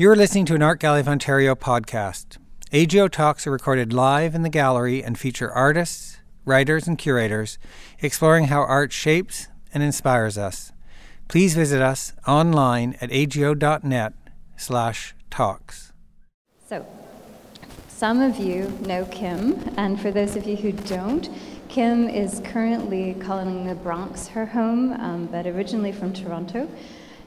You're listening to an Art Gallery of Ontario podcast. AGO Talks are recorded live in the gallery and feature artists, writers, and curators exploring how art shapes and inspires us. Please visit us online at ago.net slash talks. So, some of you know Kim, and for those of you who don't, Kim is currently calling the Bronx her home, um, but originally from Toronto.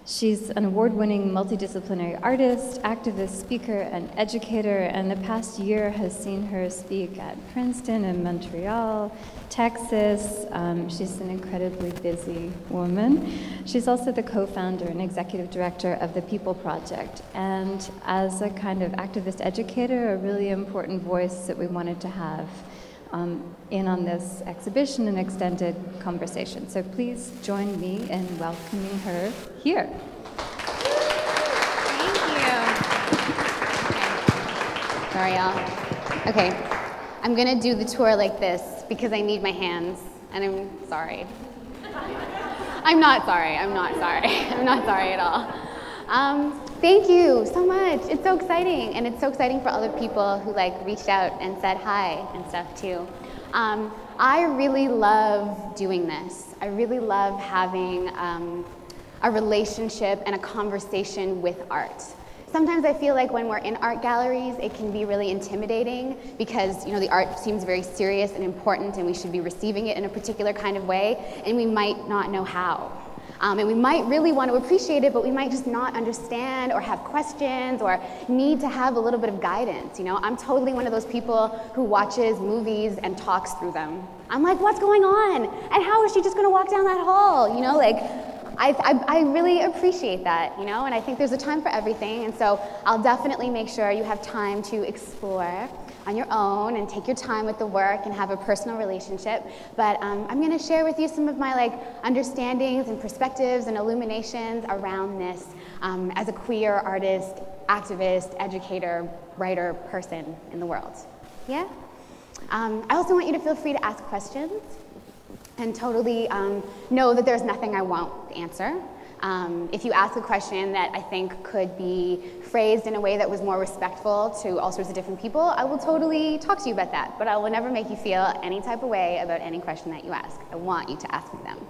She's an award winning multidisciplinary artist, activist, speaker, and educator, and the past year has seen her speak at Princeton and Montreal, Texas. Um, she's an incredibly busy woman. She's also the co founder and executive director of the People Project, and as a kind of activist educator, a really important voice that we wanted to have um, in on this exhibition and extended conversation. So please join me in welcoming her here. Thank you. Sorry, y'all. Okay, I'm gonna do the tour like this because I need my hands, and I'm sorry. I'm not sorry. I'm not sorry. I'm not sorry at all. Um, thank you so much. It's so exciting, and it's so exciting for other people who like reached out and said hi and stuff too. Um, I really love doing this. I really love having um, a relationship and a conversation with art. Sometimes I feel like when we're in art galleries, it can be really intimidating because you know the art seems very serious and important, and we should be receiving it in a particular kind of way, and we might not know how. Um, and we might really want to appreciate it, but we might just not understand or have questions or need to have a little bit of guidance. You know, I'm totally one of those people who watches movies and talks through them. I'm like, what's going on? And how is she just going to walk down that hall? You know, like, I, I, I, really appreciate that, you know, and I think there's a time for everything, and so I'll definitely make sure you have time to explore on your own and take your time with the work and have a personal relationship. But um, I'm going to share with you some of my like understandings and perspectives and illuminations around this um, as a queer artist, activist, educator, writer, person in the world. Yeah? Um, I also want you to feel free to ask questions and totally um, know that there's nothing I won't answer. Um, if you ask a question that I think could be phrased in a way that was more respectful to all sorts of different people, I will totally talk to you about that. But I will never make you feel any type of way about any question that you ask. I want you to ask me them.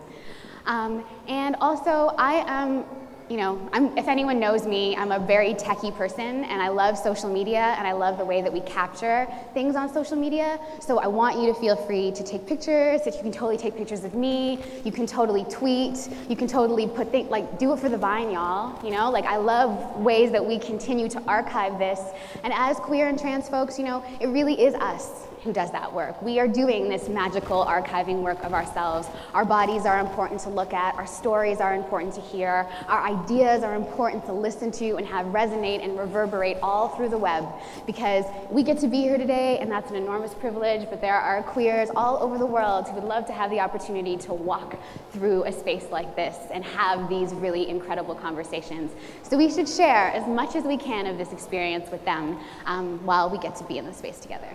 Um, and also, I am you know, I'm, if anyone knows me, I'm a very techie person and I love social media and I love the way that we capture things on social media. So I want you to feel free to take pictures, that you can totally take pictures of me, you can totally tweet, you can totally put things, like do it for the vine, y'all. You know, like I love ways that we continue to archive this. And as queer and trans folks, you know, it really is us who does that work. We are doing this magical archiving work of ourselves. Our bodies are important to look at, our stories are important to hear, our ideas are important to listen to and have resonate and reverberate all through the web because we get to be here today and that's an enormous privilege, but there are queers all over the world who would love to have the opportunity to walk through a space like this and have these really incredible conversations. So we should share as much as we can of this experience with them um, while we get to be in the space together.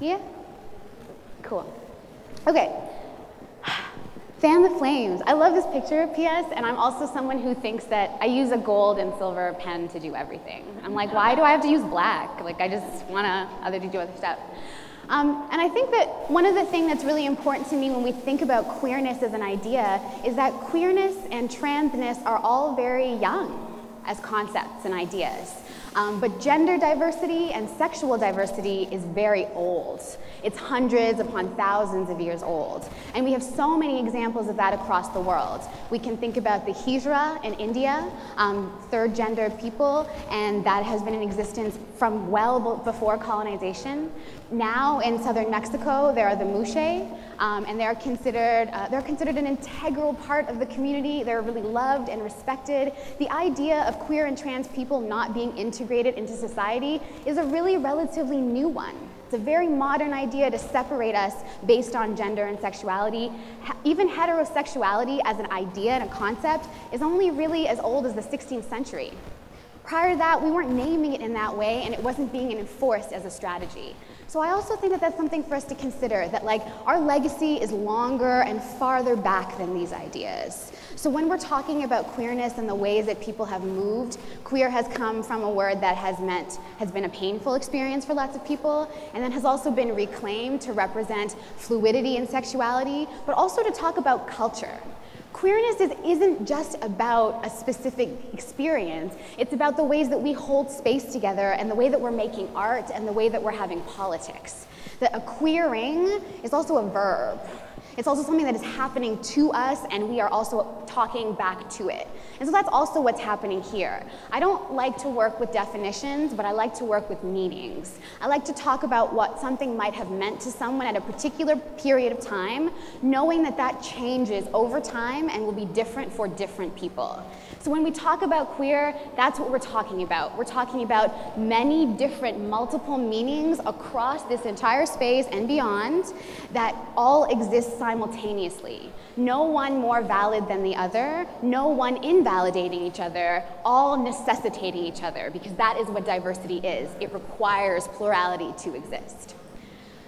Yeah? Cool. Okay. Fan the flames. I love this picture, of P.S., and I'm also someone who thinks that I use a gold and silver pen to do everything. I'm like, why do I have to use black? Like, I just want to other to do other stuff. Um, and I think that one of the things that's really important to me when we think about queerness as an idea is that queerness and transness are all very young as concepts and ideas. Um, but gender diversity and sexual diversity is very old. It's hundreds upon thousands of years old. And we have so many examples of that across the world. We can think about the Hijra in India, um, third gender people, and that has been in existence from well before colonization. Now in southern Mexico, there are the Muxe, um, and they're considered, uh, they're considered an integral part of the community. They're really loved and respected. The idea of queer and trans people not being integrated into society is a really relatively new one. It's a very modern idea to separate us based on gender and sexuality. even heterosexuality as an idea and a concept is only really as old as the 16th century. Prior to that, we weren't naming it in that way and it wasn't being enforced as a strategy. So I also think that that's something for us to consider that like our legacy is longer and farther back than these ideas. So when we're talking about queerness and the ways that people have moved, queer has come from a word that has meant has been a painful experience for lots of people and then has also been reclaimed to represent fluidity and sexuality, but also to talk about culture. Queerness is, isn't just about a specific experience, it's about the ways that we hold space together and the way that we're making art and the way that we're having politics. That a queering is also a verb. It's also something that is happening to us, and we are also talking back to it. And so that's also what's happening here. I don't like to work with definitions, but I like to work with meanings. I like to talk about what something might have meant to someone at a particular period of time, knowing that that changes over time and will be different for different people. So when we talk about queer, that's what we're talking about. We're talking about many different multiple meanings across this entire space and beyond that all exist simultaneously. No one more valid than the other, no one invalidating each other, all necessitating each other, because that is what diversity is. It requires plurality to exist.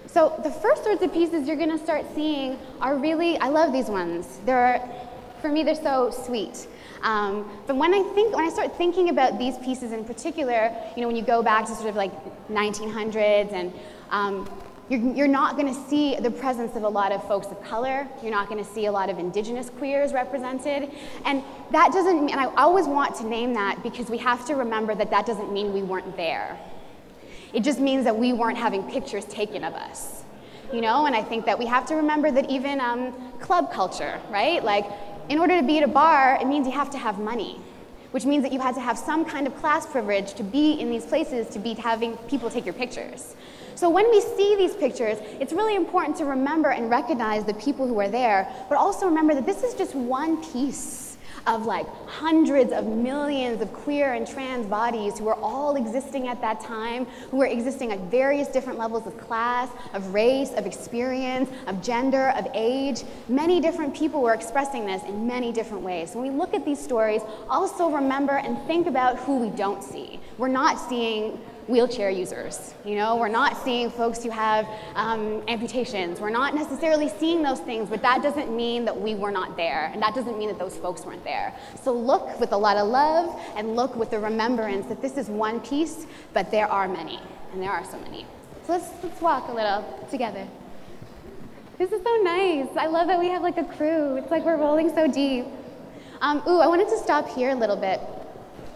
So the first sorts of pieces you're to start seeing are really, I love these ones. They're, for me, they're so sweet. Um, but when I think, when I start thinking about these pieces in particular, you know, when you go back to sort of like 1900s and um, you're, you're, not going to see the presence of a lot of folks of color. You're not going to see a lot of indigenous queers represented. And that doesn't mean, and I always want to name that because we have to remember that that doesn't mean we weren't there. It just means that we weren't having pictures taken of us. You know, and I think that we have to remember that even um, club culture, right? Like in order to be at a bar, it means you have to have money, which means that you had to have some kind of class privilege to be in these places, to be having people take your pictures. So when we see these pictures, it's really important to remember and recognize the people who are there, but also remember that this is just one piece of like hundreds of millions of queer and trans bodies who were all existing at that time, who were existing at various different levels of class, of race, of experience, of gender, of age. Many different people were expressing this in many different ways. When we look at these stories, also remember and think about who we don't see. We're not seeing wheelchair users. You know, we're not seeing folks who have um, amputations. We're not necessarily seeing those things, but that doesn't mean that we were not there, and that doesn't mean that those folks weren't there. So look with a lot of love and look with the remembrance that this is one piece, but there are many, and there are so many. So let's, let's walk a little together. This is so nice. I love that we have like a crew. It's like we're rolling so deep. Um, ooh, I wanted to stop here a little bit.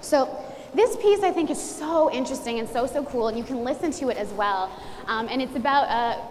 So this piece I think is so interesting and so, so cool, and you can listen to it as well. Um, and it's about uh,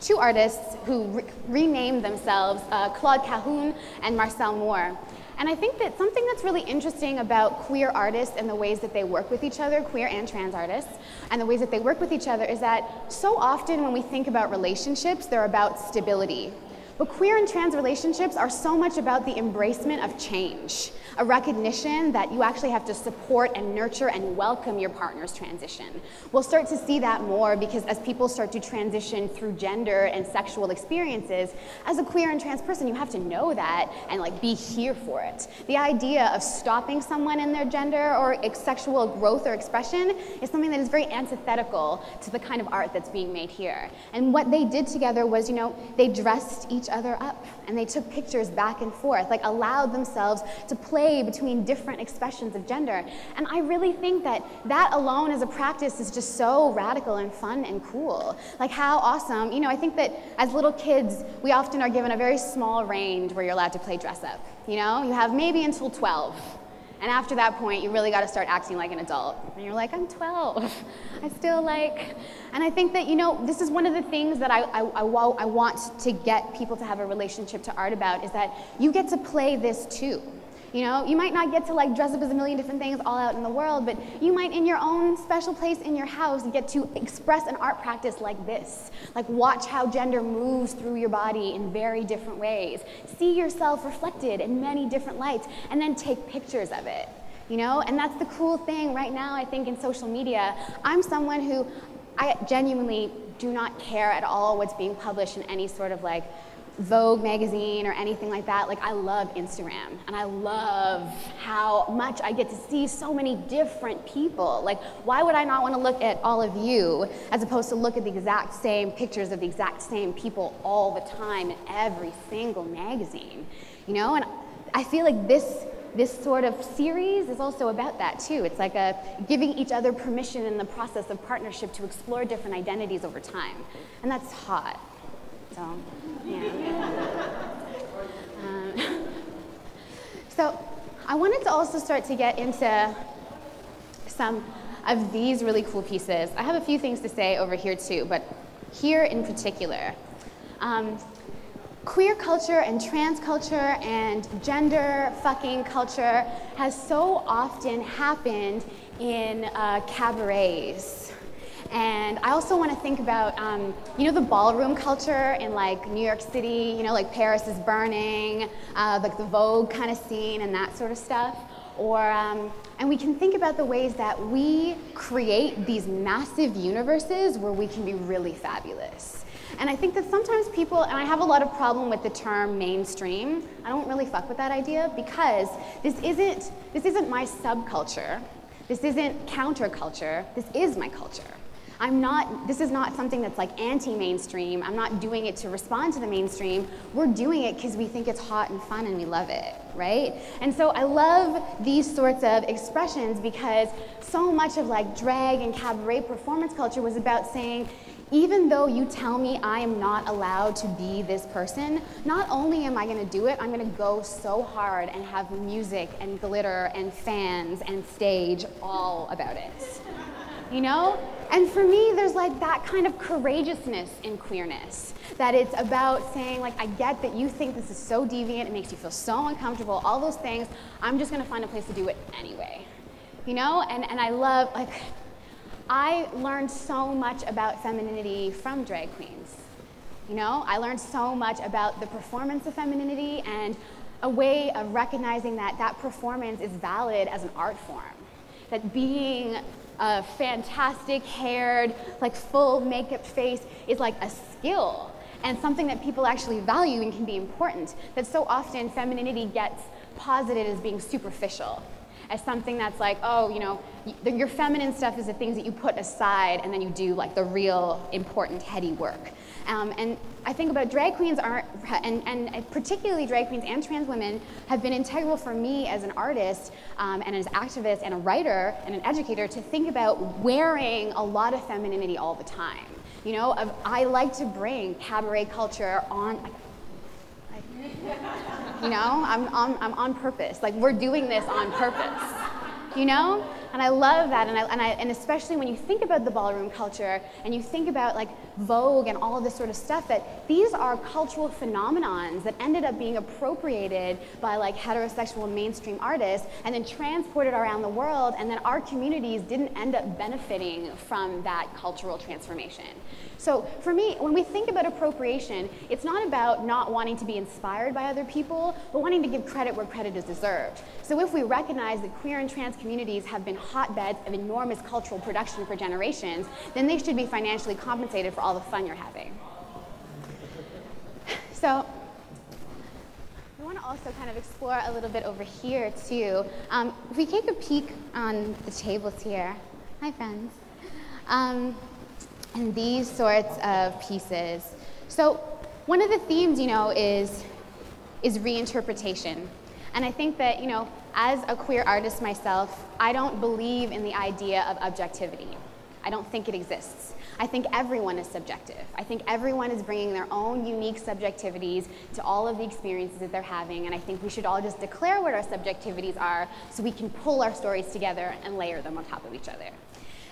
two artists who re renamed themselves uh, Claude Cahun and Marcel Moore. And I think that something that's really interesting about queer artists and the ways that they work with each other, queer and trans artists, and the ways that they work with each other is that so often when we think about relationships, they're about stability. But queer and trans relationships are so much about the embracement of change a recognition that you actually have to support and nurture and welcome your partner's transition. We'll start to see that more because as people start to transition through gender and sexual experiences, as a queer and trans person, you have to know that and like be here for it. The idea of stopping someone in their gender or sexual growth or expression is something that is very antithetical to the kind of art that's being made here. And what they did together was, you know, they dressed each other up and they took pictures back and forth, like allowed themselves to play between different expressions of gender. And I really think that that alone as a practice is just so radical and fun and cool. Like how awesome, you know, I think that as little kids, we often are given a very small range where you're allowed to play dress up. You know, you have maybe until 12. And after that point, you really got to start acting like an adult. And you're like, I'm 12. I still like. And I think that, you know, this is one of the things that I, I, I, I want to get people to have a relationship to art about is that you get to play this too. You know, you might not get to like dress up as a million different things all out in the world, but you might in your own special place in your house get to express an art practice like this. Like watch how gender moves through your body in very different ways. See yourself reflected in many different lights and then take pictures of it. You know, and that's the cool thing right now I think in social media. I'm someone who I genuinely do not care at all what's being published in any sort of like Vogue magazine or anything like that. Like, I love Instagram and I love how much I get to see so many different people. Like, why would I not want to look at all of you as opposed to look at the exact same pictures of the exact same people all the time in every single magazine? You know, and I feel like this this sort of series is also about that too. It's like a giving each other permission in the process of partnership to explore different identities over time, and that's hot. So, yeah. um, so, I wanted to also start to get into some of these really cool pieces. I have a few things to say over here too, but here in particular. Um, queer culture and trans culture and gender fucking culture has so often happened in uh, cabarets. And I also want to think about, um, you know, the ballroom culture in like New York City, you know, like Paris is burning, uh, like the Vogue kind of scene and that sort of stuff. Or, um, and we can think about the ways that we create these massive universes where we can be really fabulous. And I think that sometimes people, and I have a lot of problem with the term mainstream. I don't really fuck with that idea because this isn't, this isn't my subculture. This isn't counterculture. This is my culture. I'm not, this is not something that's like anti-mainstream. I'm not doing it to respond to the mainstream. We're doing it because we think it's hot and fun and we love it, right? And so I love these sorts of expressions because so much of like drag and cabaret performance culture was about saying, even though you tell me I am not allowed to be this person, not only am I going to do it, I'm going to go so hard and have music and glitter and fans and stage all about it. You know? And for me, there's like that kind of courageousness in queerness. That it's about saying, like, I get that you think this is so deviant, it makes you feel so uncomfortable, all those things. I'm just gonna find a place to do it anyway. You know? And, and I love, like, I learned so much about femininity from drag queens. You know, I learned so much about the performance of femininity and a way of recognizing that that performance is valid as an art form. That being a fantastic haired, like full makeup face is like a skill and something that people actually value and can be important. That so often femininity gets posited as being superficial as something that's like, oh, you know, your feminine stuff is the things that you put aside and then you do like the real important heady work. Um, and I think about drag queens are, and, and particularly drag queens and trans women have been integral for me as an artist um, and as an activist and a writer and an educator to think about wearing a lot of femininity all the time. You know, of, I like to bring cabaret culture on, you know, I'm on, I'm on purpose. Like, we're doing this on purpose. You know? And I love that. And, I, and, I, and especially when you think about the ballroom culture and you think about like Vogue and all this sort of stuff, that these are cultural phenomenons that ended up being appropriated by like heterosexual mainstream artists and then transported around the world. And then our communities didn't end up benefiting from that cultural transformation. So for me, when we think about appropriation, it's not about not wanting to be inspired by other people, but wanting to give credit where credit is deserved. So if we recognize that queer and trans communities have been hotbeds of enormous cultural production for generations, then they should be financially compensated for all the fun you're having. So we want to also kind of explore a little bit over here too. Um, if we take a peek on the tables here, hi friends. Um, and these sorts of pieces. So one of the themes, you know, is, is reinterpretation. And I think that, you know, as a queer artist myself, I don't believe in the idea of objectivity. I don't think it exists. I think everyone is subjective. I think everyone is bringing their own unique subjectivities to all of the experiences that they're having, and I think we should all just declare what our subjectivities are so we can pull our stories together and layer them on top of each other.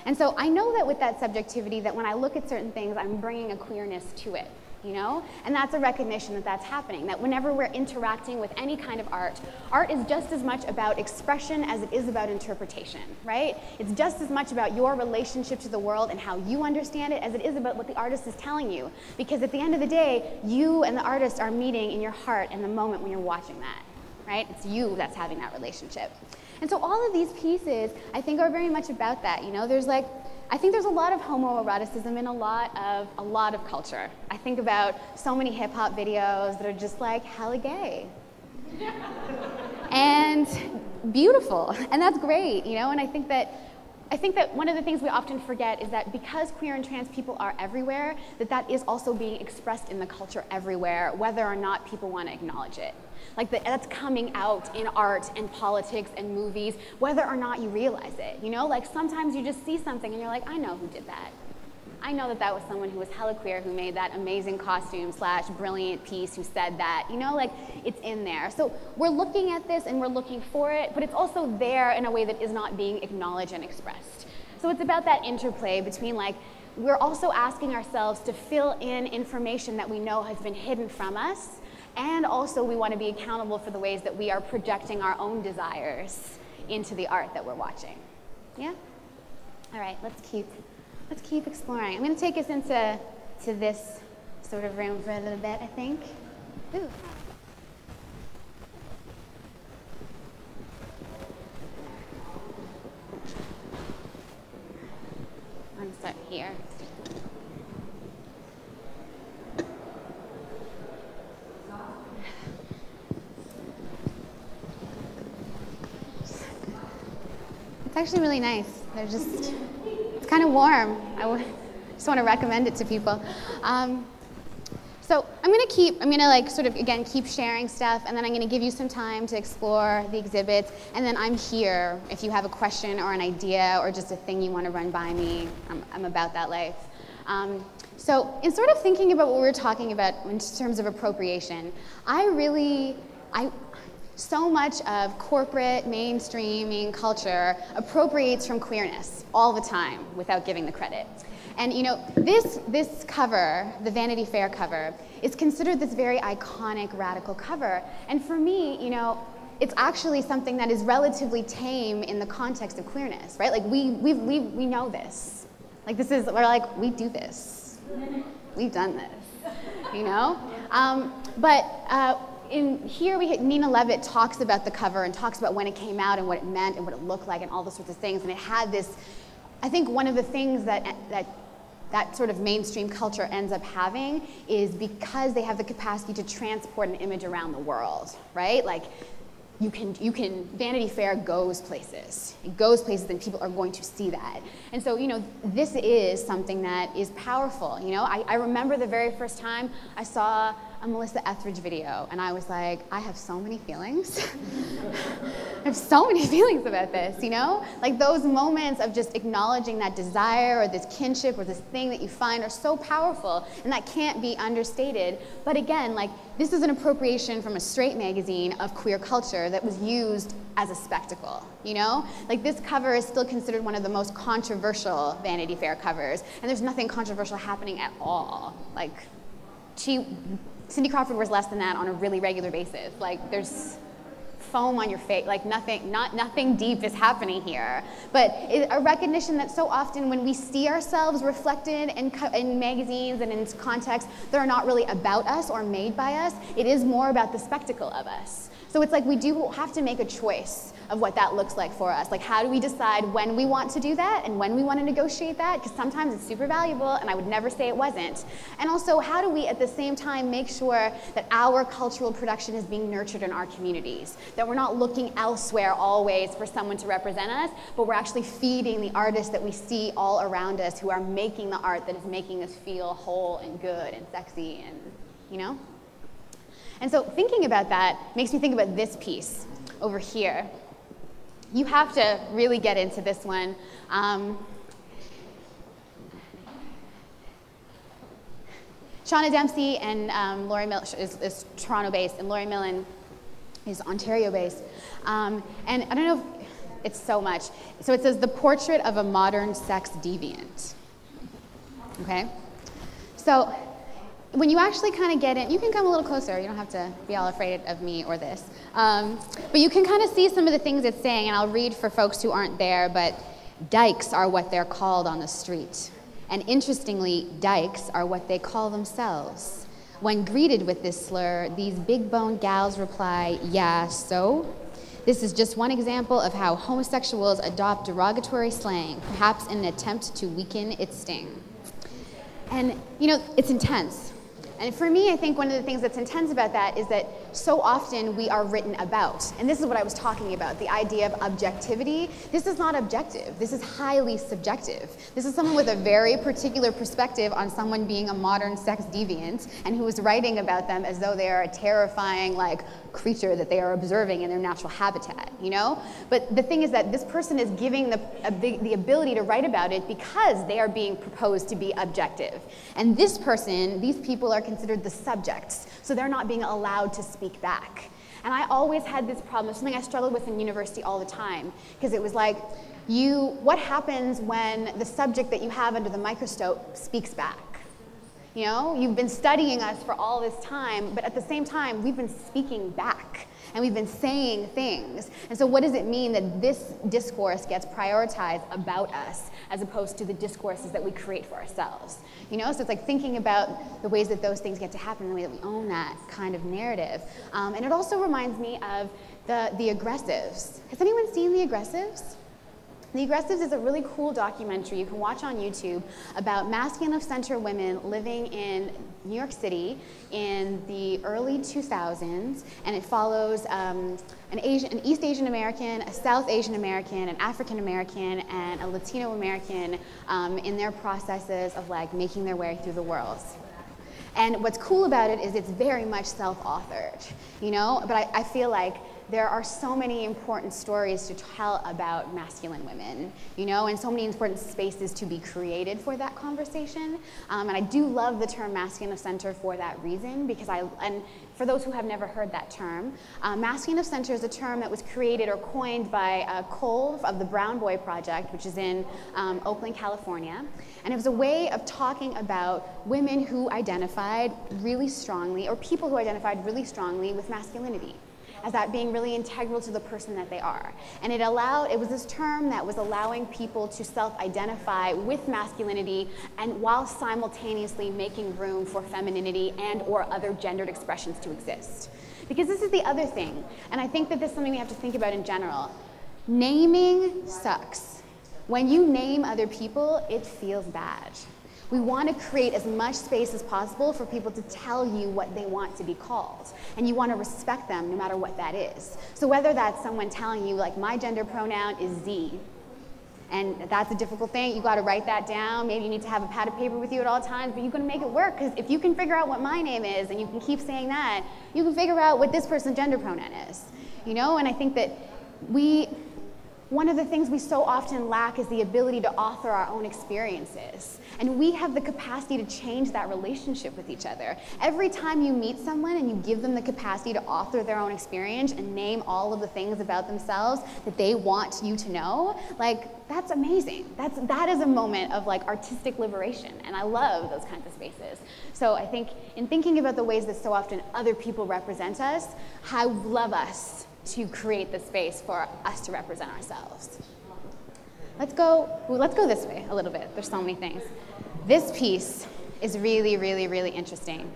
And so I know that with that subjectivity, that when I look at certain things, I'm bringing a queerness to it, you know? And that's a recognition that that's happening, that whenever we're interacting with any kind of art, art is just as much about expression as it is about interpretation, right? It's just as much about your relationship to the world and how you understand it as it is about what the artist is telling you. Because at the end of the day, you and the artist are meeting in your heart in the moment when you're watching that, right? It's you that's having that relationship. And so all of these pieces, I think, are very much about that. You know, there's like I think there's a lot of homoeroticism in a lot of a lot of culture. I think about so many hip hop videos that are just like hella gay. and beautiful. And that's great, you know, and I think that I think that one of the things we often forget is that because queer and trans people are everywhere, that that is also being expressed in the culture everywhere, whether or not people want to acknowledge it. Like the, that's coming out in art and politics and movies, whether or not you realize it. You know, like sometimes you just see something and you're like, I know who did that. I know that that was someone who was hella queer who made that amazing costume slash brilliant piece who said that. You know, like it's in there. So we're looking at this and we're looking for it, but it's also there in a way that is not being acknowledged and expressed. So it's about that interplay between like, we're also asking ourselves to fill in information that we know has been hidden from us, and also we want to be accountable for the ways that we are projecting our own desires into the art that we're watching. Yeah? All right, let's keep let's keep exploring. I'm going to take us into to this sort of room for a little bit, I think. Ooh. I'm here. It's actually really nice. They're just it's kind of warm. I just want to recommend it to people. Um, so I'm going to keep, I'm going to like sort of, again, keep sharing stuff, and then I'm going to give you some time to explore the exhibits, and then I'm here if you have a question or an idea or just a thing you want to run by me. I'm, I'm about that life. Um, so in sort of thinking about what we were talking about in terms of appropriation, I really, I, so much of corporate mainstreaming culture appropriates from queerness all the time without giving the credit. And you know, this, this cover, the Vanity Fair cover, is considered this very iconic radical cover. And for me, you know, it's actually something that is relatively tame in the context of queerness, right? Like we, we, we, we know this. Like this is, we're like, we do this. We've done this, you know? Um, but uh, in here we Nina Levitt talks about the cover and talks about when it came out and what it meant and what it looked like and all those sorts of things. And it had this, I think one of the things that that that sort of mainstream culture ends up having is because they have the capacity to transport an image around the world, right? Like you can, you can, Vanity Fair goes places. It goes places and people are going to see that. And so, you know, this is something that is powerful. You know, I, I remember the very first time I saw a Melissa Etheridge video, and I was like, I have so many feelings. I have so many feelings about this, you know? Like those moments of just acknowledging that desire or this kinship or this thing that you find are so powerful, and that can't be understated. But again, like, this is an appropriation from a straight magazine of queer culture that was used as a spectacle, you know? Like, this cover is still considered one of the most controversial Vanity Fair covers, and there's nothing controversial happening at all. Like, she Cindy Crawford wears less than that on a really regular basis. Like there's foam on your face, like nothing, not nothing deep is happening here. But a recognition that so often when we see ourselves reflected in, in magazines and in contexts that are not really about us or made by us, it is more about the spectacle of us. So it's like we do have to make a choice of what that looks like for us. Like, how do we decide when we want to do that and when we want to negotiate that? Because sometimes it's super valuable, and I would never say it wasn't. And also, how do we at the same time make sure that our cultural production is being nurtured in our communities? That we're not looking elsewhere always for someone to represent us, but we're actually feeding the artists that we see all around us who are making the art that is making us feel whole and good and sexy and, you know? And so thinking about that makes me think about this piece over here you have to really get into this one. Um, Shawna Dempsey and um, Lorri Millan is, is Toronto-based, and Lorri Millan is Ontario-based. Um, and I don't know if it's so much. So it says the portrait of a modern sex deviant. Okay? So when you actually kind of get in, you can come a little closer. You don't have to be all afraid of me or this. Um, but you can kind of see some of the things it's saying, and I'll read for folks who aren't there, but dykes are what they're called on the street. And interestingly, dykes are what they call themselves. When greeted with this slur, these big boned gals reply, Yeah, so? This is just one example of how homosexuals adopt derogatory slang, perhaps in an attempt to weaken its sting. And, you know, it's intense. And for me, I think one of the things that's intense about that is that so often we are written about. And this is what I was talking about the idea of objectivity. This is not objective, this is highly subjective. This is someone with a very particular perspective on someone being a modern sex deviant and who is writing about them as though they are a terrifying, like, creature that they are observing in their natural habitat, you know? But the thing is that this person is giving the, uh, the, the ability to write about it because they are being proposed to be objective. And this person, these people are considered the subjects, so they're not being allowed to speak back. And I always had this problem, something I struggled with in university all the time, because it was like, you, what happens when the subject that you have under the microscope speaks back? You know, you've been studying us for all this time, but at the same time, we've been speaking back and we've been saying things. And so, what does it mean that this discourse gets prioritized about us as opposed to the discourses that we create for ourselves? You know, so it's like thinking about the ways that those things get to happen, the way that we own that kind of narrative. Um, and it also reminds me of the, the aggressives. Has anyone seen the aggressives? The Aggressives is a really cool documentary you can watch on YouTube about masculine of center women living in New York City in the early 2000s, and it follows um, an, Asian, an East Asian American, a South Asian American, an African American, and a Latino American um, in their processes of like making their way through the world. And what's cool about it is it's very much self-authored, you know. But I, I feel like there are so many important stories to tell about masculine women, you know, and so many important spaces to be created for that conversation. Um, and I do love the term masculine center for that reason, because I, and for those who have never heard that term, uh, masculine of center is a term that was created or coined by uh, Cole of the Brown Boi Project, which is in um, Oakland, California. And it was a way of talking about women who identified really strongly, or people who identified really strongly with masculinity as that being really integral to the person that they are. And it allowed, it was this term that was allowing people to self-identify with masculinity and while simultaneously making room for femininity and or other gendered expressions to exist. Because this is the other thing, and I think that this is something we have to think about in general. Naming sucks. When you name other people, it feels bad. We want to create as much space as possible for people to tell you what they want to be called. And you want to respect them no matter what that is. So whether that's someone telling you, like, my gender pronoun is Z, and that's a difficult thing. You got to write that down. Maybe you need to have a pad of paper with you at all times, but you're going to make it work because if you can figure out what my name is and you can keep saying that, you can figure out what this person's gender pronoun is. You know, and I think that we one of the things we so often lack is the ability to author our own experiences. And we have the capacity to change that relationship with each other. Every time you meet someone and you give them the capacity to author their own experience and name all of the things about themselves that they want you to know, like that's amazing. That's that is a moment of like artistic liberation. And I love those kinds of spaces. So I think in thinking about the ways that so often other people represent us, I love us to create the space for us to represent ourselves. Let's go, let's go this way a little bit. There's so many things. This piece is really, really, really interesting.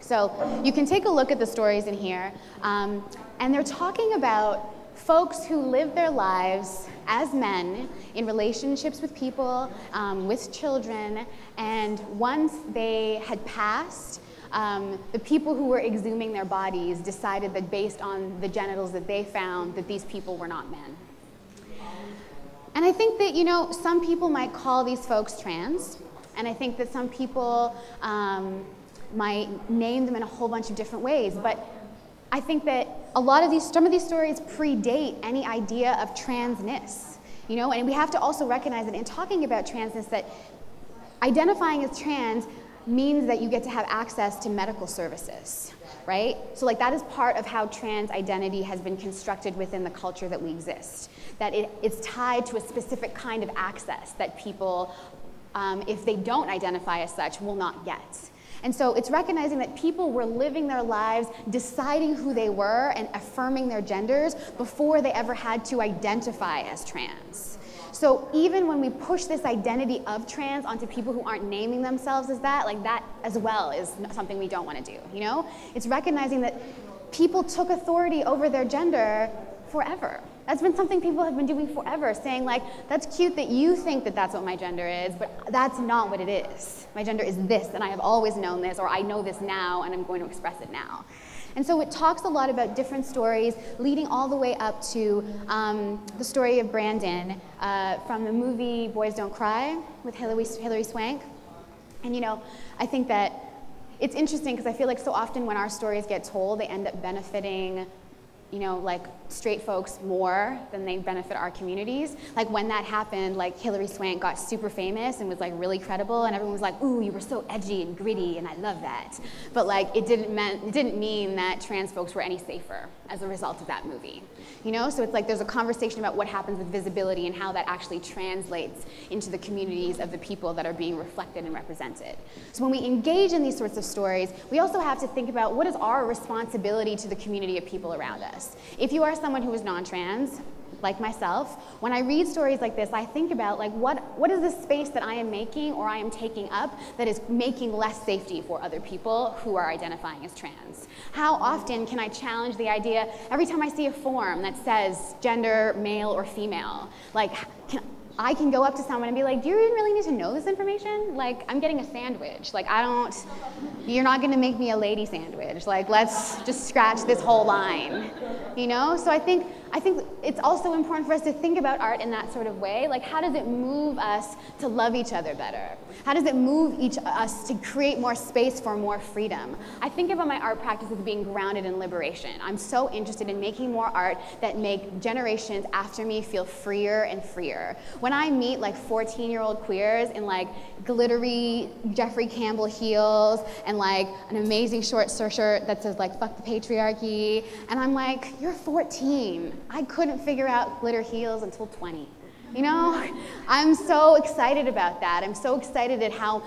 So you can take a look at the stories in here, um, and they're talking about folks who live their lives as men in relationships with people, um, with children, and once they had passed, um, the people who were exhuming their bodies decided that based on the genitals that they found, that these people were not men. And I think that, you know, some people might call these folks trans, and I think that some people um, might name them in a whole bunch of different ways, but I think that a lot of these, some of these stories predate any idea of transness, you know, and we have to also recognize that in talking about transness that identifying as trans means that you get to have access to medical services, right? So, like, that is part of how trans identity has been constructed within the culture that we exist. That it, it's tied to a specific kind of access that people, um, if they don't identify as such, will not get. And so it's recognizing that people were living their lives deciding who they were and affirming their genders before they ever had to identify as trans. So even when we push this identity of trans onto people who aren't naming themselves as that, like that as well is something we don't want to do, you know? It's recognizing that people took authority over their gender forever. That's been something people have been doing forever, saying, like, that's cute that you think that that's what my gender is, but that's not what it is. My gender is this, and I have always known this, or I know this now, and I'm going to express it now. And so it talks a lot about different stories, leading all the way up to um, the story of Brandon uh, from the movie Boys Don't Cry with Hilary, Hilary Swank. And you know, I think that it's interesting because I feel like so often when our stories get told, they end up benefiting you know, like straight folks more than they benefit our communities. Like when that happened, like Hilary Swank got super famous and was like really credible, and everyone was like, "Ooh, you were so edgy and gritty," and I love that. But like it didn't mean it didn't mean that trans folks were any safer as a result of that movie. You know, so it's like there's a conversation about what happens with visibility and how that actually translates into the communities of the people that are being reflected and represented. So when we engage in these sorts of stories, we also have to think about what is our responsibility to the community of people around us. If you are someone who is non-trans, like myself, when I read stories like this, I think about like what, what is the space that I am making or I am taking up that is making less safety for other people who are identifying as trans? How often can I challenge the idea every time I see a form that says gender, male or female? Like, can, I can go up to someone and be like, do you really need to know this information? Like, I'm getting a sandwich. Like, I don't, you're not gonna make me a lady sandwich. Like, let's just scratch this whole line, you know? So I think I think it's also important for us to think about art in that sort of way. Like, how does it move us to love each other better? How does it move each us to create more space for more freedom? I think about my art practice as being grounded in liberation. I'm so interested in making more art that make generations after me feel freer and freer. When I meet like 14-year-old queers in like glittery Jeffrey Campbell heels and like an amazing short shirt that says like "fuck the patriarchy," and I'm like, "You're 14." I couldn't figure out glitter heels until 20. You know, I'm so excited about that. I'm so excited at how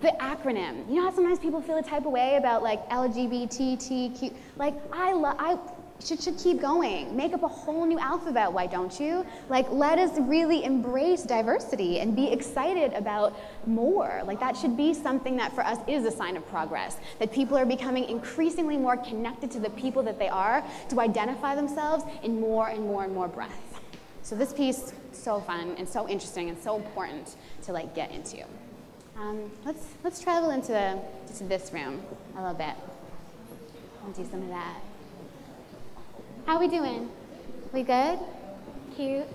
the acronym. You know how sometimes people feel a type of way about like LGBTQ. Like I love. I should, should keep going. Make up a whole new alphabet, why don't you? Like, let us really embrace diversity and be excited about more. Like, that should be something that for us is a sign of progress. That people are becoming increasingly more connected to the people that they are to identify themselves in more and more and more breadth. So, this piece, so fun and so interesting and so important to like get into. Um, let's, let's travel into, into this room a little bit. I'll do some of that. How we doing? We good? Cute?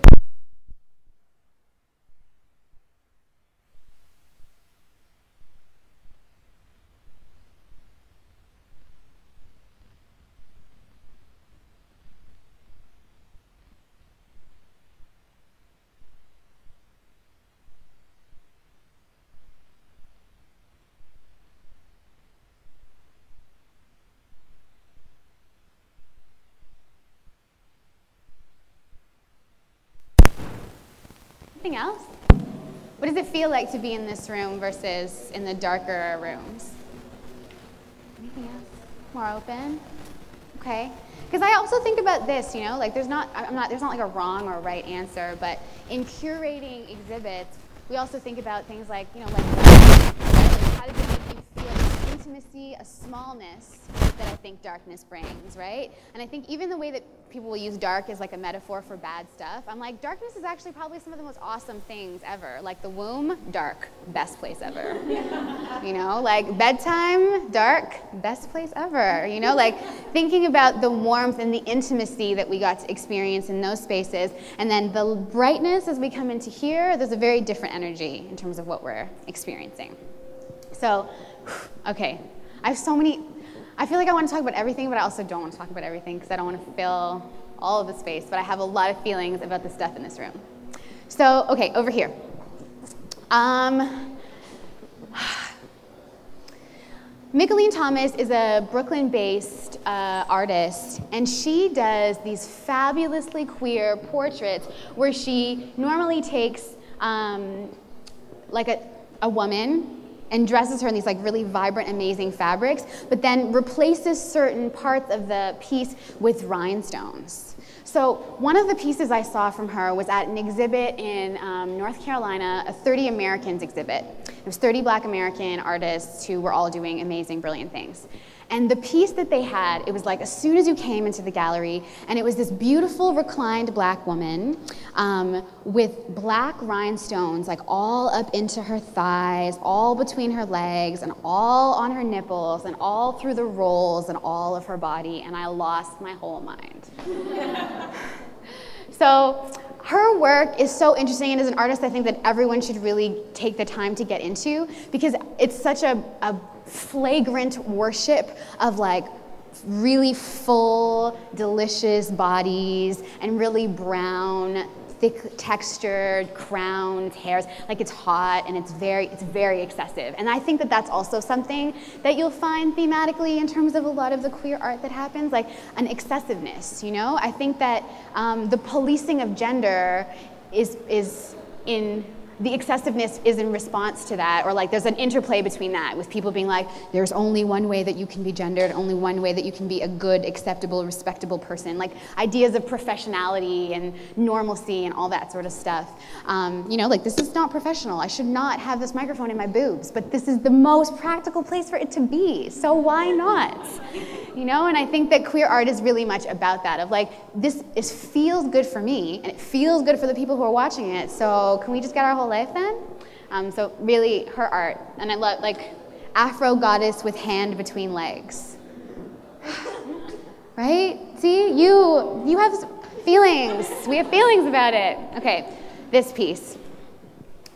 Anything else? What does it feel like to be in this room versus in the darker rooms? Anything else? More open? Okay. Because I also think about this, you know, like there's not, I'm not, there's not like a wrong or right answer, but in curating exhibits, we also think about things like, you know, like, how does it make you feel intimacy, a smallness that I think darkness brings, right? And I think even the way that people will use dark as like a metaphor for bad stuff. I'm like, darkness is actually probably some of the most awesome things ever. Like the womb, dark, best place ever. you know, like bedtime, dark, best place ever. You know, like thinking about the warmth and the intimacy that we got to experience in those spaces. And then the brightness as we come into here, there's a very different energy in terms of what we're experiencing. So, okay, I have so many I feel like I want to talk about everything, but I also don't want to talk about everything because I don't want to fill all of the space, but I have a lot of feelings about the stuff in this room. So, okay, over here. Um, Mickalene Thomas is a Brooklyn based uh, artist, and she does these fabulously queer portraits where she normally takes um, like a, a woman and dresses her in these like really vibrant, amazing fabrics, but then replaces certain parts of the piece with rhinestones. So one of the pieces I saw from her was at an exhibit in um, North Carolina, a 30 Americans exhibit. It was 30 black American artists who were all doing amazing, brilliant things. And the piece that they had, it was like as soon as you came into the gallery, and it was this beautiful reclined black woman um, with black rhinestones, like all up into her thighs, all between her legs, and all on her nipples, and all through the rolls and all of her body. And I lost my whole mind. so her work is so interesting, and as an artist, I think that everyone should really take the time to get into because it's such a, a flagrant worship of like really full, delicious bodies and really brown, thick textured, crowned hairs. Like it's hot and it's very, it's very excessive. And I think that that's also something that you'll find thematically in terms of a lot of the queer art that happens, like an excessiveness, you know? I think that um, the policing of gender is, is in the excessiveness is in response to that, or like there's an interplay between that with people being like, there's only one way that you can be gendered, only one way that you can be a good, acceptable, respectable person. Like ideas of professionality and normalcy and all that sort of stuff. Um, you know, like this is not professional. I should not have this microphone in my boobs, but this is the most practical place for it to be. So why not? You know, and I think that queer art is really much about that of like, this is, feels good for me and it feels good for the people who are watching it. So can we just get our whole life then? Um, so really, her art, and I love like Afro goddess with hand between legs. right? See, you you have feelings. We have feelings about it. Okay, this piece.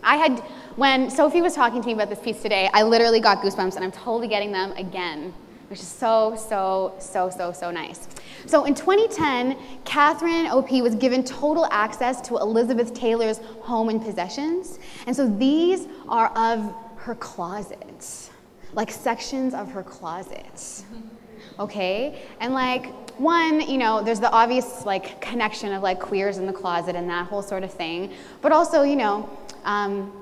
I had when Sophie was talking to me about this piece today. I literally got goosebumps, and I'm totally getting them again, which is so so so so so nice. So in 2010, Catherine Opie was given total access to Elizabeth Taylor's home and possessions. And so these are of her closet, like sections of her closet. Okay? And like, one, you know, there's the obvious like connection of like queers in the closet and that whole sort of thing. But also, you know, um,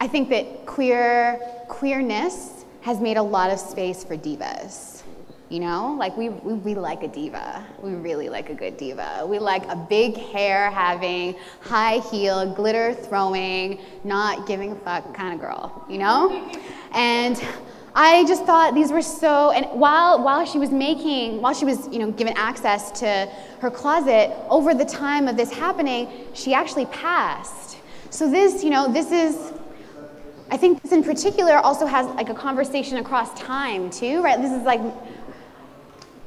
I think that queer queerness has made a lot of space for divas. You know, like we, we, we, like a diva. We really like a good diva. We like a big hair having, high heel, glitter throwing, not giving a fuck kind of girl, you know? And I just thought these were so, and while, while she was making, while she was, you know, given access to her closet, over the time of this happening, she actually passed. So this, you know, this is, I think this in particular also has like a conversation across time too, right? This is like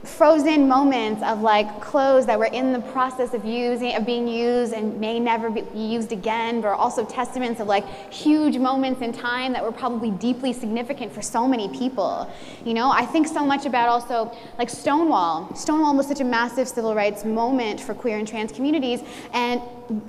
frozen moments of like clothes that were in the process of using of being used and may never be used again but are also testaments of like huge moments in time that were probably deeply significant for so many people. You know i think so much about also like stonewall. Stonewall was such a massive civil rights moment for queer and trans communities and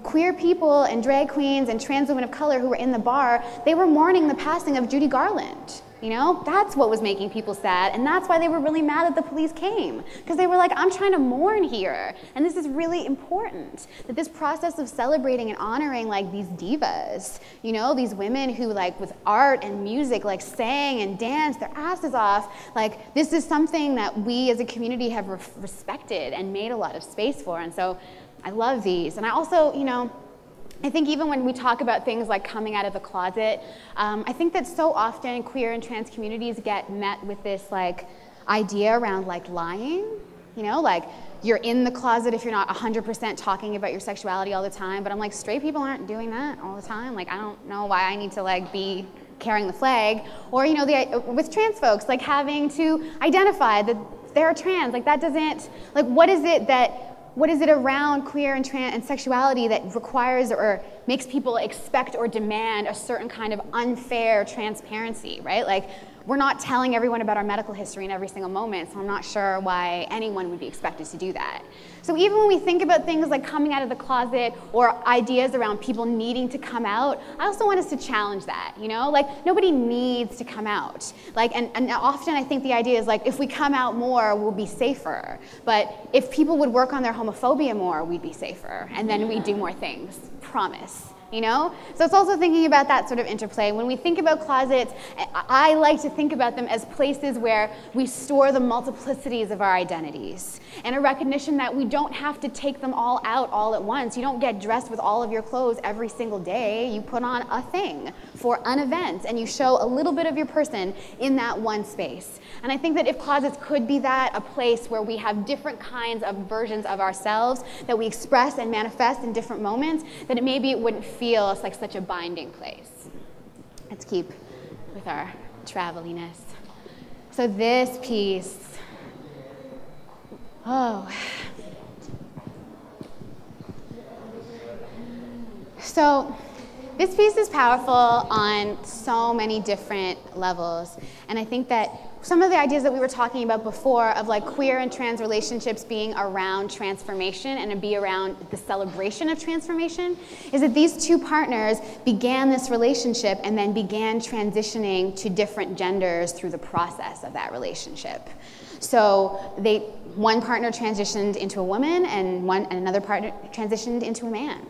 queer people and drag queens and trans women of color who were in the bar they were mourning the passing of judy garland you know, that's what was making people sad, and that's why they were really mad that the police came. Because they were like, I'm trying to mourn here. And this is really important that this process of celebrating and honoring like these divas, you know, these women who, like, with art and music, like, sang and danced their asses off, like, this is something that we as a community have re- respected and made a lot of space for. And so I love these. And I also, you know, I think even when we talk about things like coming out of the closet, um, I think that so often queer and trans communities get met with this like idea around like lying, you know, like you're in the closet if you're not 100% talking about your sexuality all the time. But I'm like, straight people aren't doing that all the time. Like, I don't know why I need to like be carrying the flag. Or, you know, the, with trans folks, like having to identify that they're trans. Like, that doesn't, like, what is it that what is it around queer and trans and sexuality that requires or makes people expect or demand a certain kind of unfair transparency, right? Like we're not telling everyone about our medical history in every single moment, so I'm not sure why anyone would be expected to do that. So even when we think about things like coming out of the closet or ideas around people needing to come out, I also want us to challenge that, you know? Like nobody needs to come out. Like and, and often I think the idea is like if we come out more, we'll be safer. But if people would work on their homophobia more, we'd be safer. And then we'd do more things. Promise you know? So it's also thinking about that sort of interplay. When we think about closets, I like to think about them as places where we store the multiplicities of our identities and a recognition that we don't have to take them all out all at once. You don't get dressed with all of your clothes every single day. You put on a thing for an event and you show a little bit of your person in that one space. And I think that if closets could be that, a place where we have different kinds of versions of ourselves that we express and manifest in different moments, then it maybe it wouldn't feel like such a binding place. Let's keep with our traveliness. So this piece, oh. So this piece is powerful on so many different levels. And I think that some of the ideas that we were talking about before of like queer and trans relationships being around transformation and to be around the celebration of transformation is that these two partners began this relationship and then began transitioning to different genders through the process of that relationship. So they one partner transitioned into a woman and one and another partner transitioned into a man.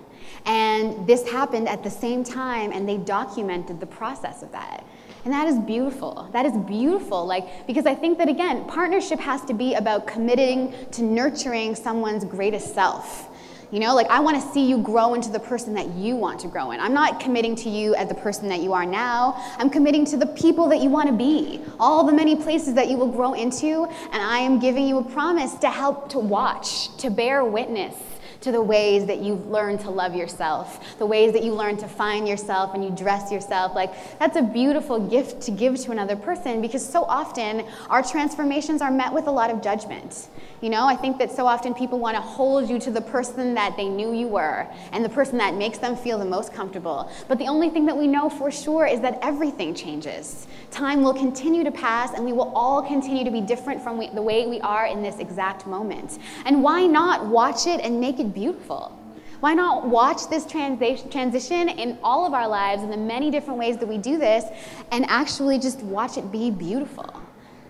And this happened at the same time and they documented the process of that. And that is beautiful. That is beautiful. Like, because I think that again, partnership has to be about committing to nurturing someone's greatest self. You know, like I want to see you grow into the person that you want to grow in. I'm not committing to you as the person that you are now. I'm committing to the people that you want to be, all the many places that you will grow into. And I am giving you a promise to help to watch, to bear witness to the ways that you've learned to love yourself, the ways that you learn to find yourself and you dress yourself. Like, that's a beautiful gift to give to another person because so often our transformations are met with a lot of judgment. You know, I think that so often people want to hold you to the person that they knew you were and the person that makes them feel the most comfortable. But the only thing that we know for sure is that everything changes. Time will continue to pass and we will all continue to be different from we, the way we are in this exact moment. And why not watch it and make it beautiful? Why not watch this transition in all of our lives in the many different ways that we do this and actually just watch it be beautiful?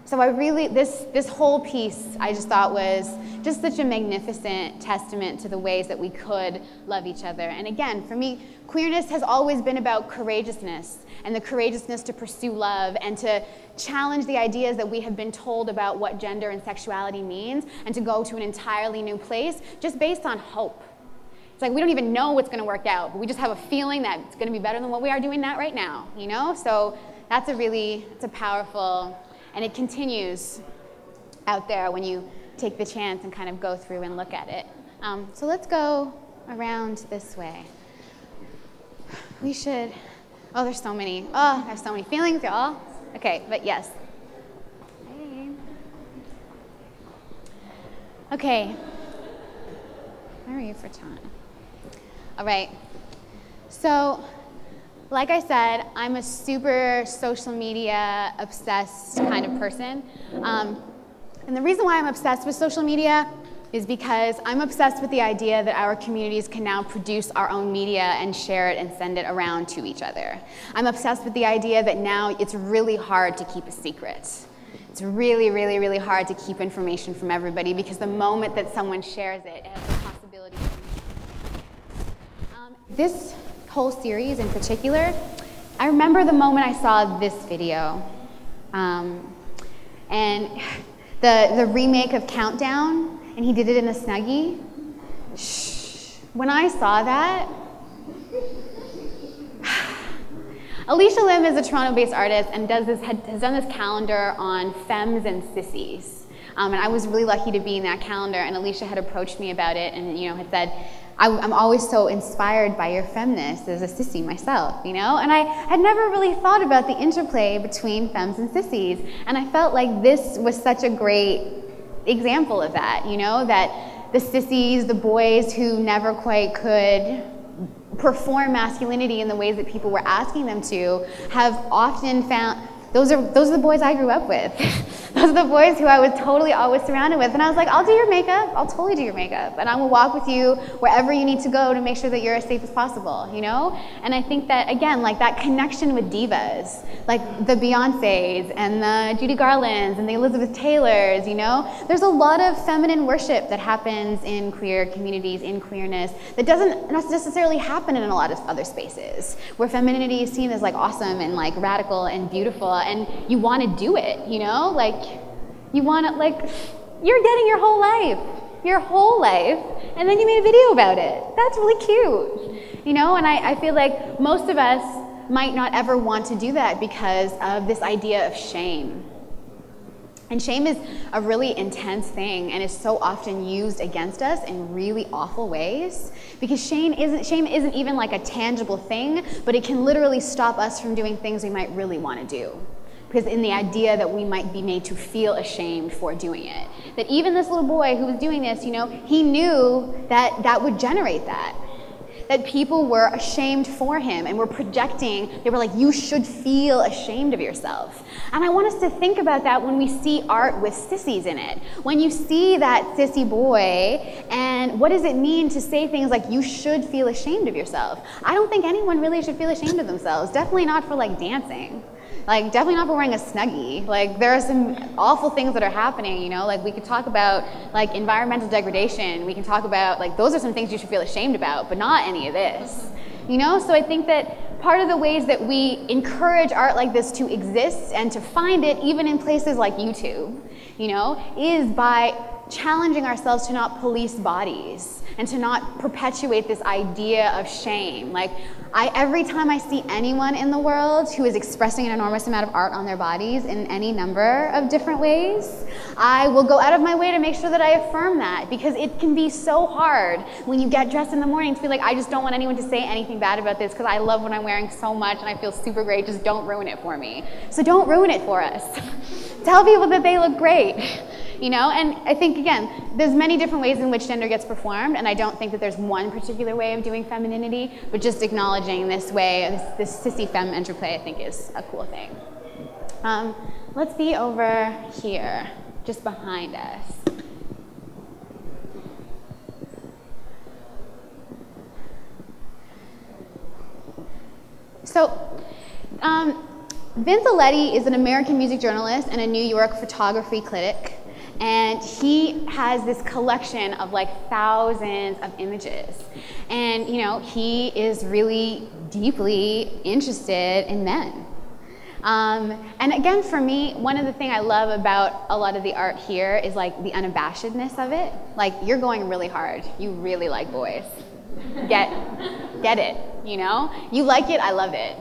So I really, this, this whole piece I just thought was just such a magnificent testament to the ways that we could love each other. And again, for me, queerness has always been about courageousness and the courageousness to pursue love and to challenge the ideas that we have been told about what gender and sexuality means and to go to an entirely new place just based on hope. It's like we don't even know what's going to work out, but we just have a feeling that it's going to be better than what we are doing that right now, you know? So that's a really, it's a powerful and it continues out there when you take the chance and kind of go through and look at it. Um, so let's go around this way. We should, oh, there's so many. Oh, I have so many feelings, y'all. Okay, but yes. Hey. Okay. Where are you for time? All right. So like I said, I'm a super social media obsessed kind of person. Um, and the reason why I'm obsessed with social media is because I'm obsessed with the idea that our communities can now produce our own media and share it and send it around to each other. I'm obsessed with the idea that now it's really hard to keep a secret. It's really, really, really hard to keep information from everybody because the moment that someone shares it, it has the possibility um, this whole series in particular, I remember the moment I saw this video. Um, and the, the remake of Countdown, and he did it in a Snuggie. Shh. When I saw that, Alicia Lim is a Toronto-based artist and does this, has done this calendar on femmes and sissies. Um, and I was really lucky to be in that calendar, and Alicia had approached me about it and you know had said, I, am always so inspired by your feminist as a sissy myself, you know? And I had never really thought about the interplay between femmes and sissies. And I felt like this was such a great example of that, you know? That the sissies, the boys who never quite could perform masculinity in the ways that people were asking them to, have often found those are, those are the boys I grew up with. those are the boys who I was totally always surrounded with. And I was like, I'll do your makeup. I'll totally do your makeup. And I will walk with you wherever you need to go to make sure that you're as safe as possible, you know? And I think that, again, like that connection with divas, like the Beyoncés and the Judy Garlands and the Elizabeth Taylors, you know? There's a lot of feminine worship that happens in queer communities, in queerness, that doesn't necessarily happen in a lot of other spaces, where femininity is seen as like awesome and like radical and beautiful and you want to do it, you know? Like, you want to, like, you're getting your whole life, your whole life, and then you made a video about it. That's really cute, you know? And I, I feel like most of us might not ever want to do that because of this idea of shame. And shame is a really intense thing and is so often used against us in really awful ways because shame isn't, shame isn't even like a tangible thing, but it can literally stop us from doing things we might really want to do. Because in the idea that we might be made to feel ashamed for doing it. That even this little boy who was doing this, you know, he knew that that would generate that that people were ashamed for him and were projecting, they were like, you should feel ashamed of yourself. And I want us to think about that when we see art with sissies in it. When you see that sissy boy, and what does it mean to say things like, you should feel ashamed of yourself? I don't think anyone really should feel ashamed of themselves, definitely not for like dancing. Like, definitely not for wearing a snuggie. Like, there are some awful things that are happening, you know? Like, we could talk about, like, environmental degradation. We can talk about, like, those are some things you should feel ashamed about, but not any of this. You know? So I think that part of the ways that we encourage art like this to exist and to find it, even in places like YouTube, you know, is by challenging ourselves to not police bodies and to not perpetuate this idea of shame. Like, I, every time I see anyone in the world who is expressing an enormous amount of art on their bodies in any number of different ways, I will go out of my way to make sure that I affirm that because it can be so hard when you get dressed in the morning to be like, I just don't want anyone to say anything bad about this because I love what I'm wearing so much and I feel super great. Just don't ruin it for me. So don't ruin it for us. Tell people that they look great you know? And i think again there's many different ways in which gender gets performed and i don't think that there's one particular way of doing femininity but just acknowledging this way this, this sissy femme interplay i think is a cool thing. Um, let's be over here just behind us. So um, Vince Aletti is an American music journalist and a New York photography critic and he has this collection of like thousands of images. And you know he is really deeply interested in men. Um, and again for me one of the things i love about a lot of the art here is like the unabashedness of it. Like you're going really hard. You really like boys. Get get it you know? You like it i love it.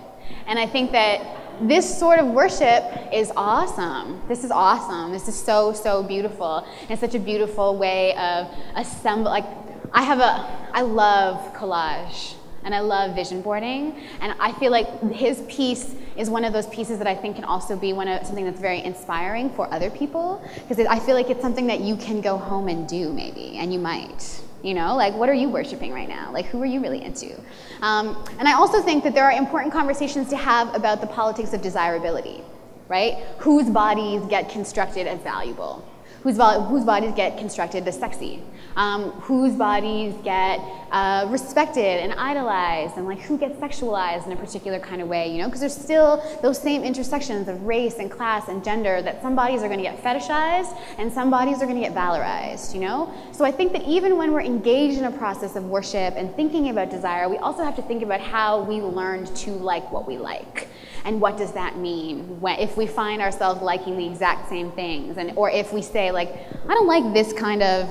And i think that this sort of worship is awesome. This is awesome. This is so, so beautiful. It's such a beautiful way of assemble. Like, I have a, I love collage and I love vision boarding. And I feel like his piece is one of those pieces that I think can also be one of something that's very inspiring for other people. Because I feel like it's something that you can go home and do maybe, and you might. You know, like what are you worshiping right now? Like who are you really into? Um, and I also think that there are important conversations to have about the politics of desirability, right? Whose bodies get constructed as valuable? Whose, whose bodies get constructed as sexy? Um, whose bodies get uh, respected and idolized, and like who gets sexualized in a particular kind of way, you know? Because there's still those same intersections of race and class and gender that some bodies are going to get fetishized and some bodies are going to get valorized, you know? So I think that even when we're engaged in a process of worship and thinking about desire, we also have to think about how we learned to like what we like and what does that mean when, if we find ourselves liking the exact same things and or if we say like i don't like this kind of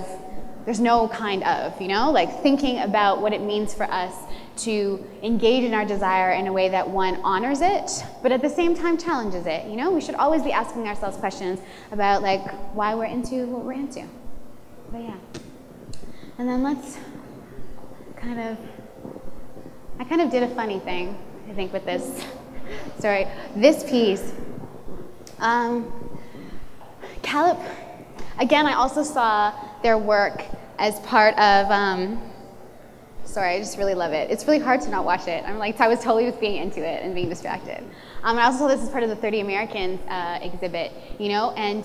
there's no kind of, you know, like thinking about what it means for us to engage in our desire in a way that one honors it, but at the same time challenges it. You know, we should always be asking ourselves questions about like why we're into what we're into. But yeah. And then let's kind of, I kind of did a funny thing, I think, with this Sorry, This piece, um, Kalup, again, I also saw their work as part of. Um, sorry, I just really love it. It's really hard to not watch it. I'm like, I was totally just being into it and being distracted. Um, and I also saw this as part of the 30 Americans uh, exhibit, you know, and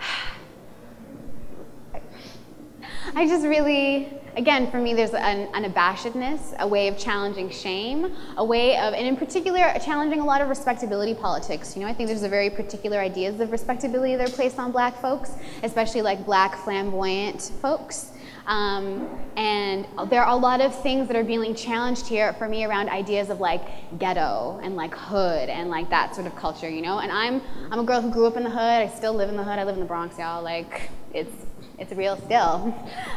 I just really again, for me, there's an unabashedness, a way of challenging shame, a way of, and in particular, challenging a lot of respectability politics. You know, I think there's a very particular ideas of respectability that are placed on black folks, especially like black flamboyant folks. Um, and there are a lot of things that are being challenged here for me around ideas of like ghetto and like hood and like that sort of culture, you know. And I'm I'm a girl who grew up in the hood. I still live in the hood. I live in the Bronx, y'all. Like it's it's real still.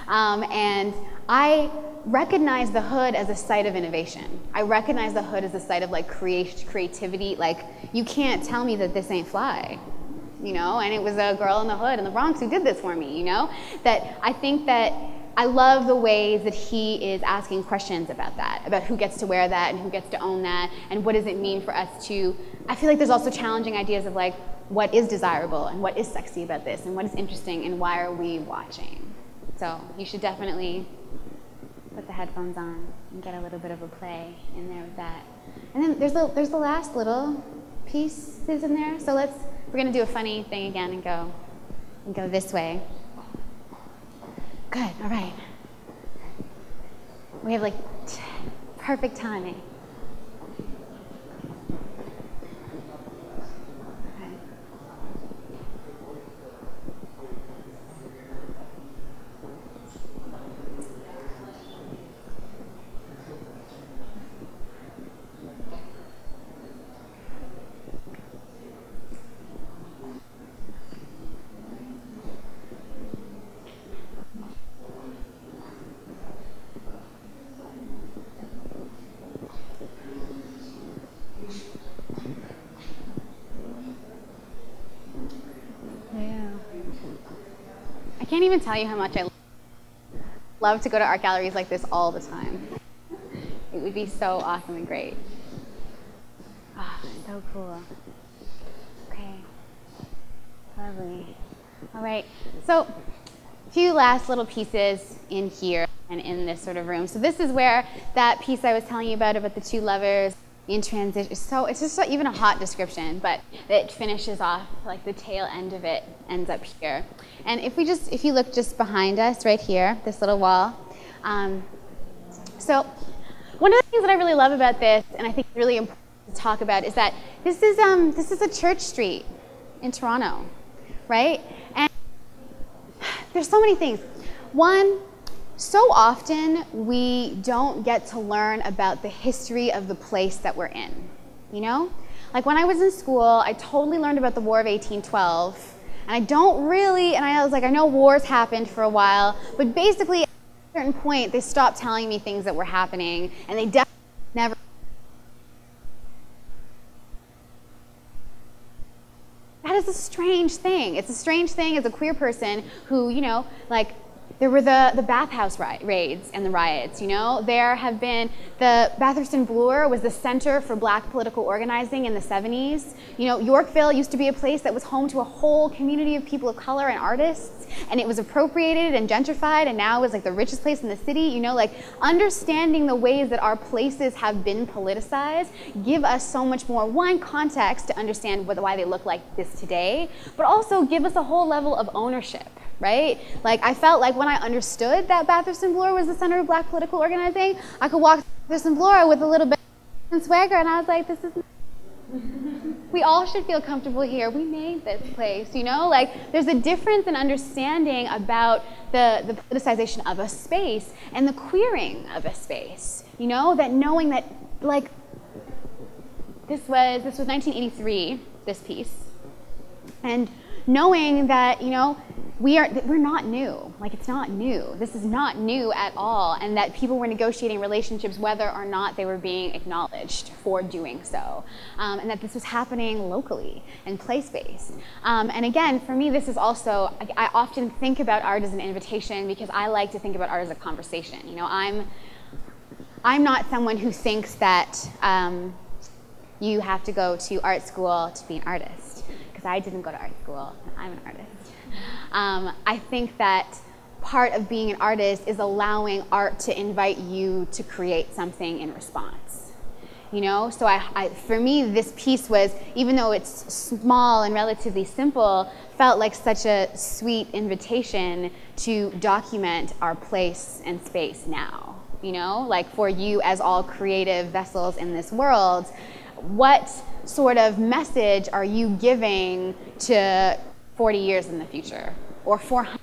Um, and I recognize the hood as a site of innovation. I recognize the hood as a site of like creation, creativity. Like you can't tell me that this ain't fly, you know. And it was a girl in the hood in the Bronx who did this for me, you know. That I think that I love the ways that he is asking questions about that, about who gets to wear that and who gets to own that, and what does it mean for us to. I feel like there's also challenging ideas of like what is desirable and what is sexy about this and what is interesting and why are we watching. So you should definitely put the headphones on and get a little bit of a play in there with that. And then there's the, there's the last little piece pieces in there. So let's, we're gonna do a funny thing again and go, and go this way. Good, all right. We have like perfect timing. can't even tell you how much I love to go to art galleries like this all the time. It would be so awesome and great. Ah, oh, so cool. Okay. Lovely. All right. So, a few last little pieces in here and in this sort of room. So this is where that piece I was telling you about about the two lovers in transition. So it's just even a hot description, but it finishes off like the tail end of it ends up here. And if we just, if you look just behind us, right here, this little wall. Um, so one of the things that I really love about this, and I think really important to talk about, is that this is um, this is a church street in Toronto, right? And there's so many things. One, so often we don't get to learn about the history of the place that we're in. You know? Like when I was in school, I totally learned about the War of 1812. And I don't really, and I was like, I know wars happened for a while, but basically at a certain point, they stopped telling me things that were happening, and they definitely never. That is a strange thing. It's a strange thing as a queer person who, you know, like there were the, the bathhouse raids and the riots, you know. There have been, the Bathurst and Bloor was the center for black political organizing in the 70s. You know, Yorkville used to be a place that was home to a whole community of people of color and artists, and it was appropriated and gentrified, and now is like the richest place in the city. You know, like understanding the ways that our places have been politicized give us so much more, one, context to understand what, why they look like this today, but also give us a whole level of ownership right? Like I felt like when I understood that Bathurst and Bloor was the center of black political organizing, I could walk Bathurst and Bloor with a little bit of swagger and I was like, this is we all should feel comfortable here. We made this place, you know? Like there's a difference in understanding about the, the politicization of a space and the queering of a space. You know, that knowing that like this was this was 1983, this piece. And knowing that, you know, we are we're not new. Like it's not new. This is not new at all and that people were negotiating relationships whether or not they were being acknowledged for doing so um, and that this was happening locally and place-based um, and again for me this is also I, I often think about art as an invitation because i like to think about art as a conversation. You know i'm i'm not someone who thinks that um, you have to go to art school to be an artist because i didn't go to art school i'm an artist um, I think that part of being an artist is allowing art to invite you to create something in response. You know, so I, I, for me, this piece was, even though it's small and relatively simple, felt like such a sweet invitation to document our place and space now. You know, like for you as all creative vessels in this world, what sort of message are you giving to 40 years in the future or 400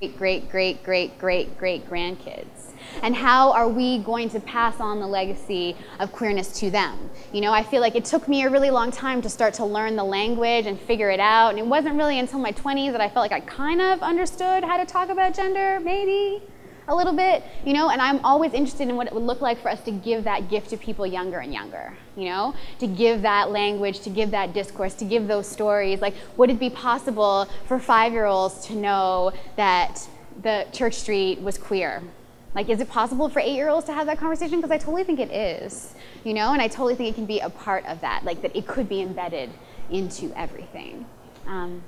great, great, great, great, great, great grandkids. And how are we going to pass on the legacy of queerness to them? You know, I feel like it took me a really long time to start to learn the language and figure it out. And it wasn't really until my 20s that I felt like I kind of understood how to talk about gender, maybe a little bit, you know, and I'm always interested in what it would look like for us to give that gift to people younger and younger, you know, to give that language, to give that discourse, to give those stories. Like, would it be possible for five year olds to know that the Church Street was queer? Like, is it possible for eight year olds to have that conversation? Because I totally think it is, you know, and I totally think it can be a part of that, like, that it could be embedded into everything. Um,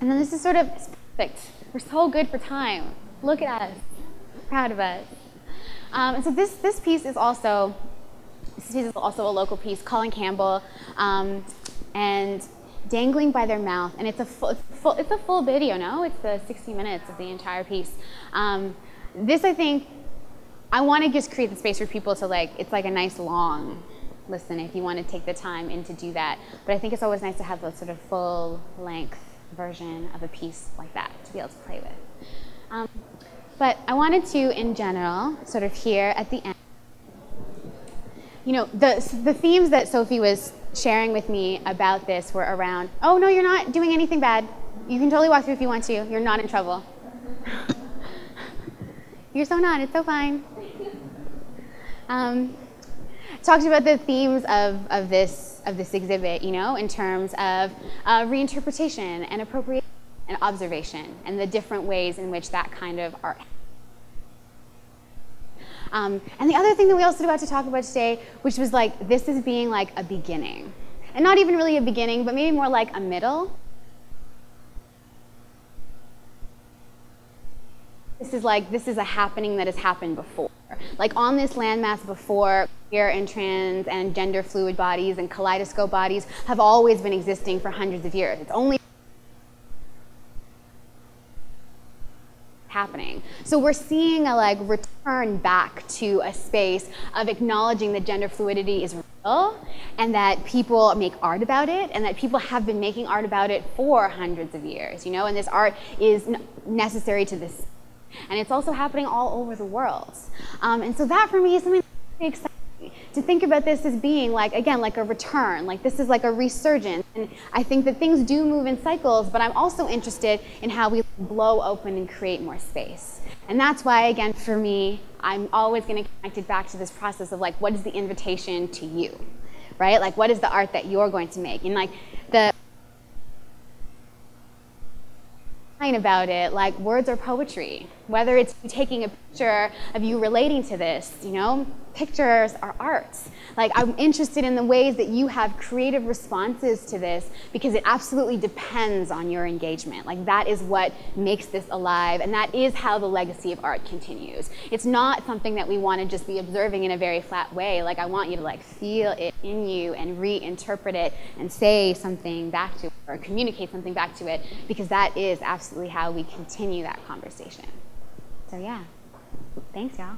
and then this is sort of perfect. We're so good for time. Look at us proud of us. Um, and so this, this piece is also this piece is also a local piece, Colin Campbell, um, and dangling by their mouth. And it's a full, full, it's a full video, no? It's the 60 minutes of the entire piece. Um, this, I think, I want to just create the space for people to like. It's like a nice long listen if you want to take the time in to do that. But I think it's always nice to have a sort of full length version of a piece like that to be able to play with. Um, but I wanted to, in general, sort of here at the end, you know, the, the themes that Sophie was sharing with me about this were around, oh, no, you're not doing anything bad. You can totally walk through if you want to. You're not in trouble. you're so not. It's so fine. Um, talked about the themes of, of, this, of this exhibit, you know, in terms of uh, reinterpretation and appropriation and observation and the different ways in which that kind of art um, and the other thing that we also about to talk about today, which was like this is being like a beginning. And not even really a beginning, but maybe more like a middle. This is like, this is a happening that has happened before. Like on this landmass before, queer and trans and gender fluid bodies and kaleidoscope bodies have always been existing for hundreds of years. It's only happening. So we're seeing a like return back to a space of acknowledging that gender fluidity is real and that people make art about it and that people have been making art about it for hundreds of years, you know, and this art is necessary to this. And it's also happening all over the world. Um, and so that for me is something exciting to think about this as being like again like a return like this is like a resurgence. And i think that things do move in cycles but i'm also interested in how we blow open and create more space. And that's why again for me i'm always going to connect it back to this process of like what is the invitation to you right? Like what is the art that you're going to make? And like the about it like words or poetry. Whether it's taking a picture of you relating to this you know pictures are arts. Like, I'm interested in the ways that you have creative responses to this because it absolutely depends on your engagement. Like, that is what makes this alive, and that is how the legacy of art continues. It's not something that we want to just be observing in a very flat way. Like, I want you to like feel it in you and reinterpret it and say something back to it or communicate something back to it because that is absolutely how we continue that conversation. So, yeah. Thanks, y'all.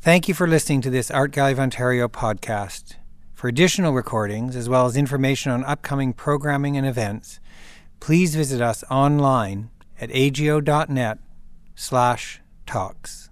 Thank you for listening to this Art Gallery of Ontario podcast. For additional recordings, as well as information on upcoming programming and events, please visit us online at ago.net slash talks.